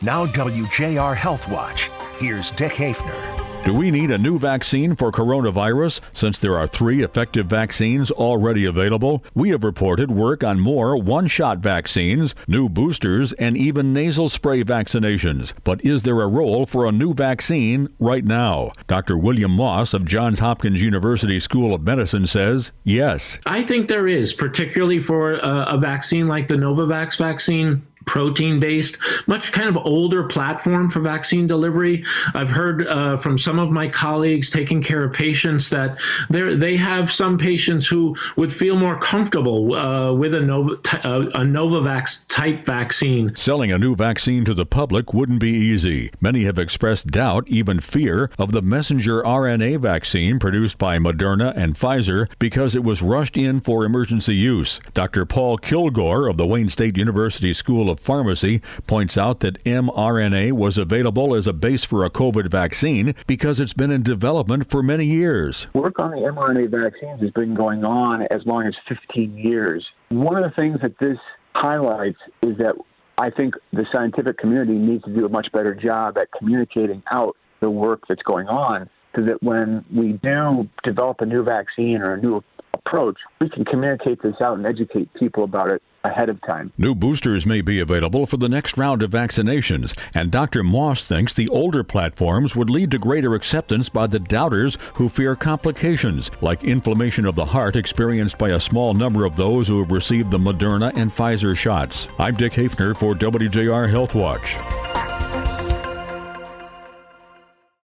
Now, WJR Health Watch. Here's Dick Hafner. Do we need a new vaccine for coronavirus since there are three effective vaccines already available? We have reported work on more one shot vaccines, new boosters, and even nasal spray vaccinations. But is there a role for a new vaccine right now? Dr. William Moss of Johns Hopkins University School of Medicine says yes. I think there is, particularly for a, a vaccine like the Novavax vaccine protein based, much kind of older platform for vaccine delivery. I've heard uh, from some of my colleagues taking care of patients that they have some patients who would feel more comfortable uh, with a, Nova, uh, a Novavax type vaccine. Selling a new vaccine to the public wouldn't be easy. Many have expressed doubt, even fear, of the messenger RNA vaccine produced by Moderna and Pfizer because it was rushed in for emergency use. Dr. Paul Kilgore of the Wayne State University School of Pharmacy points out that mRNA was available as a base for a COVID vaccine because it's been in development for many years. Work on the mRNA vaccines has been going on as long as 15 years. One of the things that this highlights is that I think the scientific community needs to do a much better job at communicating out the work that's going on so that when we do develop a new vaccine or a new approach, we can communicate this out and educate people about it ahead of time. New boosters may be available for the next round of vaccinations, and Dr. Moss thinks the older platforms would lead to greater acceptance by the doubters who fear complications, like inflammation of the heart experienced by a small number of those who have received the Moderna and Pfizer shots. I'm Dick Hafner for WJR Health Watch.